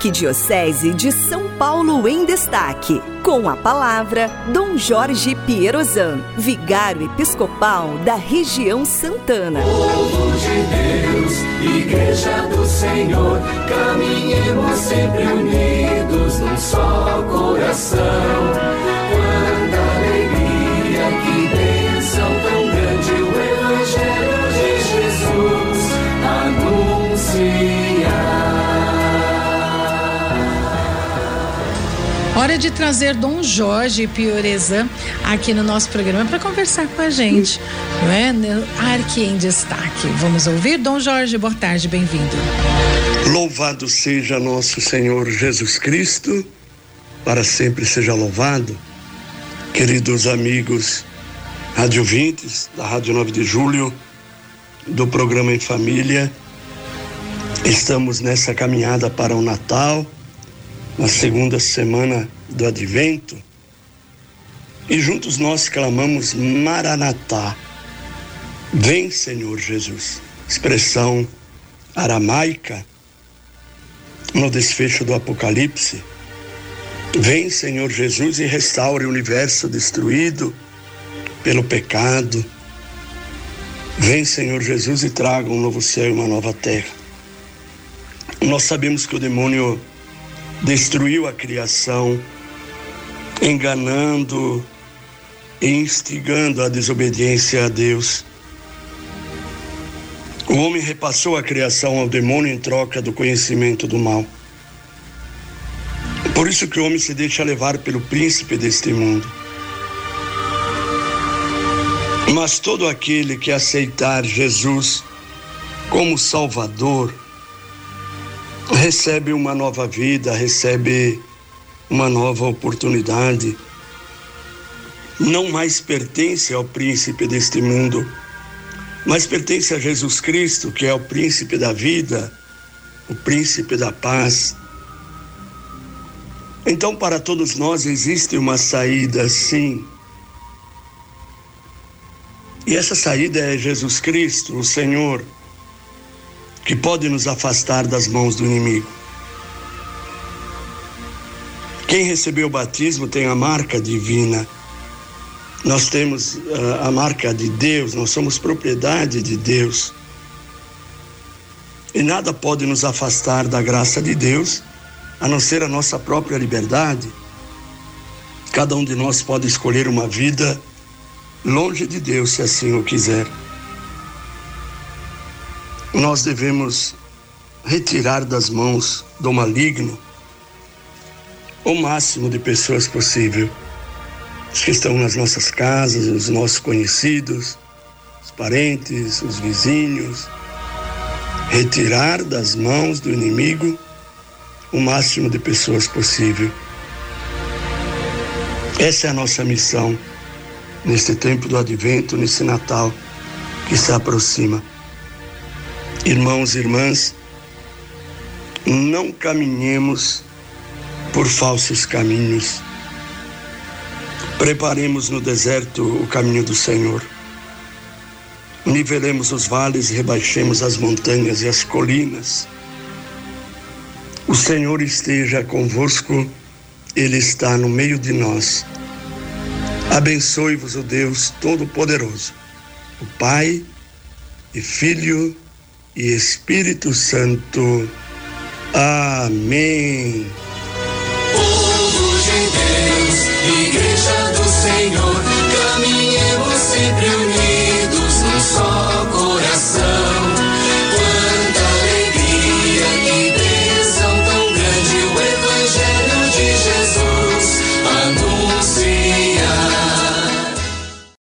Arquidiocese de São Paulo em Destaque. Com a palavra, Dom Jorge Pierozan, vigário episcopal da região Santana. Povo de Deus, Igreja do Senhor, caminhemos sempre unidos num só coração. Hora de trazer Dom Jorge Piorezan aqui no nosso programa para conversar com a gente, não é? Arque em Destaque. Vamos ouvir? Dom Jorge, boa tarde, bem-vindo. Louvado seja nosso Senhor Jesus Cristo, para sempre seja louvado. Queridos amigos radiovintes da Rádio 9 de Julho, do programa Em Família, estamos nessa caminhada para o Natal, na segunda semana do Advento, e juntos nós clamamos Maranatá. Vem, Senhor Jesus. Expressão aramaica no desfecho do Apocalipse. Vem, Senhor Jesus, e restaure o universo destruído pelo pecado. Vem, Senhor Jesus, e traga um novo céu e uma nova terra. Nós sabemos que o demônio destruiu a criação, enganando e instigando a desobediência a Deus. O homem repassou a criação ao demônio em troca do conhecimento do mal. Por isso que o homem se deixa levar pelo príncipe deste mundo. Mas todo aquele que aceitar Jesus como Salvador recebe uma nova vida, recebe uma nova oportunidade. Não mais pertence ao príncipe deste mundo, mas pertence a Jesus Cristo, que é o príncipe da vida, o príncipe da paz. Então, para todos nós existe uma saída, sim. E essa saída é Jesus Cristo, o Senhor, que pode nos afastar das mãos do inimigo. Quem recebeu o batismo tem a marca divina. Nós temos uh, a marca de Deus, nós somos propriedade de Deus. E nada pode nos afastar da graça de Deus, a não ser a nossa própria liberdade. Cada um de nós pode escolher uma vida longe de Deus, se assim o quiser. Nós devemos retirar das mãos do maligno o máximo de pessoas possível. Os que estão nas nossas casas, os nossos conhecidos, os parentes, os vizinhos. Retirar das mãos do inimigo o máximo de pessoas possível. Essa é a nossa missão neste tempo do advento, nesse Natal que se aproxima. Irmãos e irmãs, não caminhemos por falsos caminhos. Preparemos no deserto o caminho do Senhor. Nivelemos os vales e rebaixemos as montanhas e as colinas. O Senhor esteja convosco, Ele está no meio de nós. Abençoe-vos o Deus Todo-Poderoso, o Pai e Filho e e Espírito Santo. Amém. Povo de Deus, Igreja do Senhor.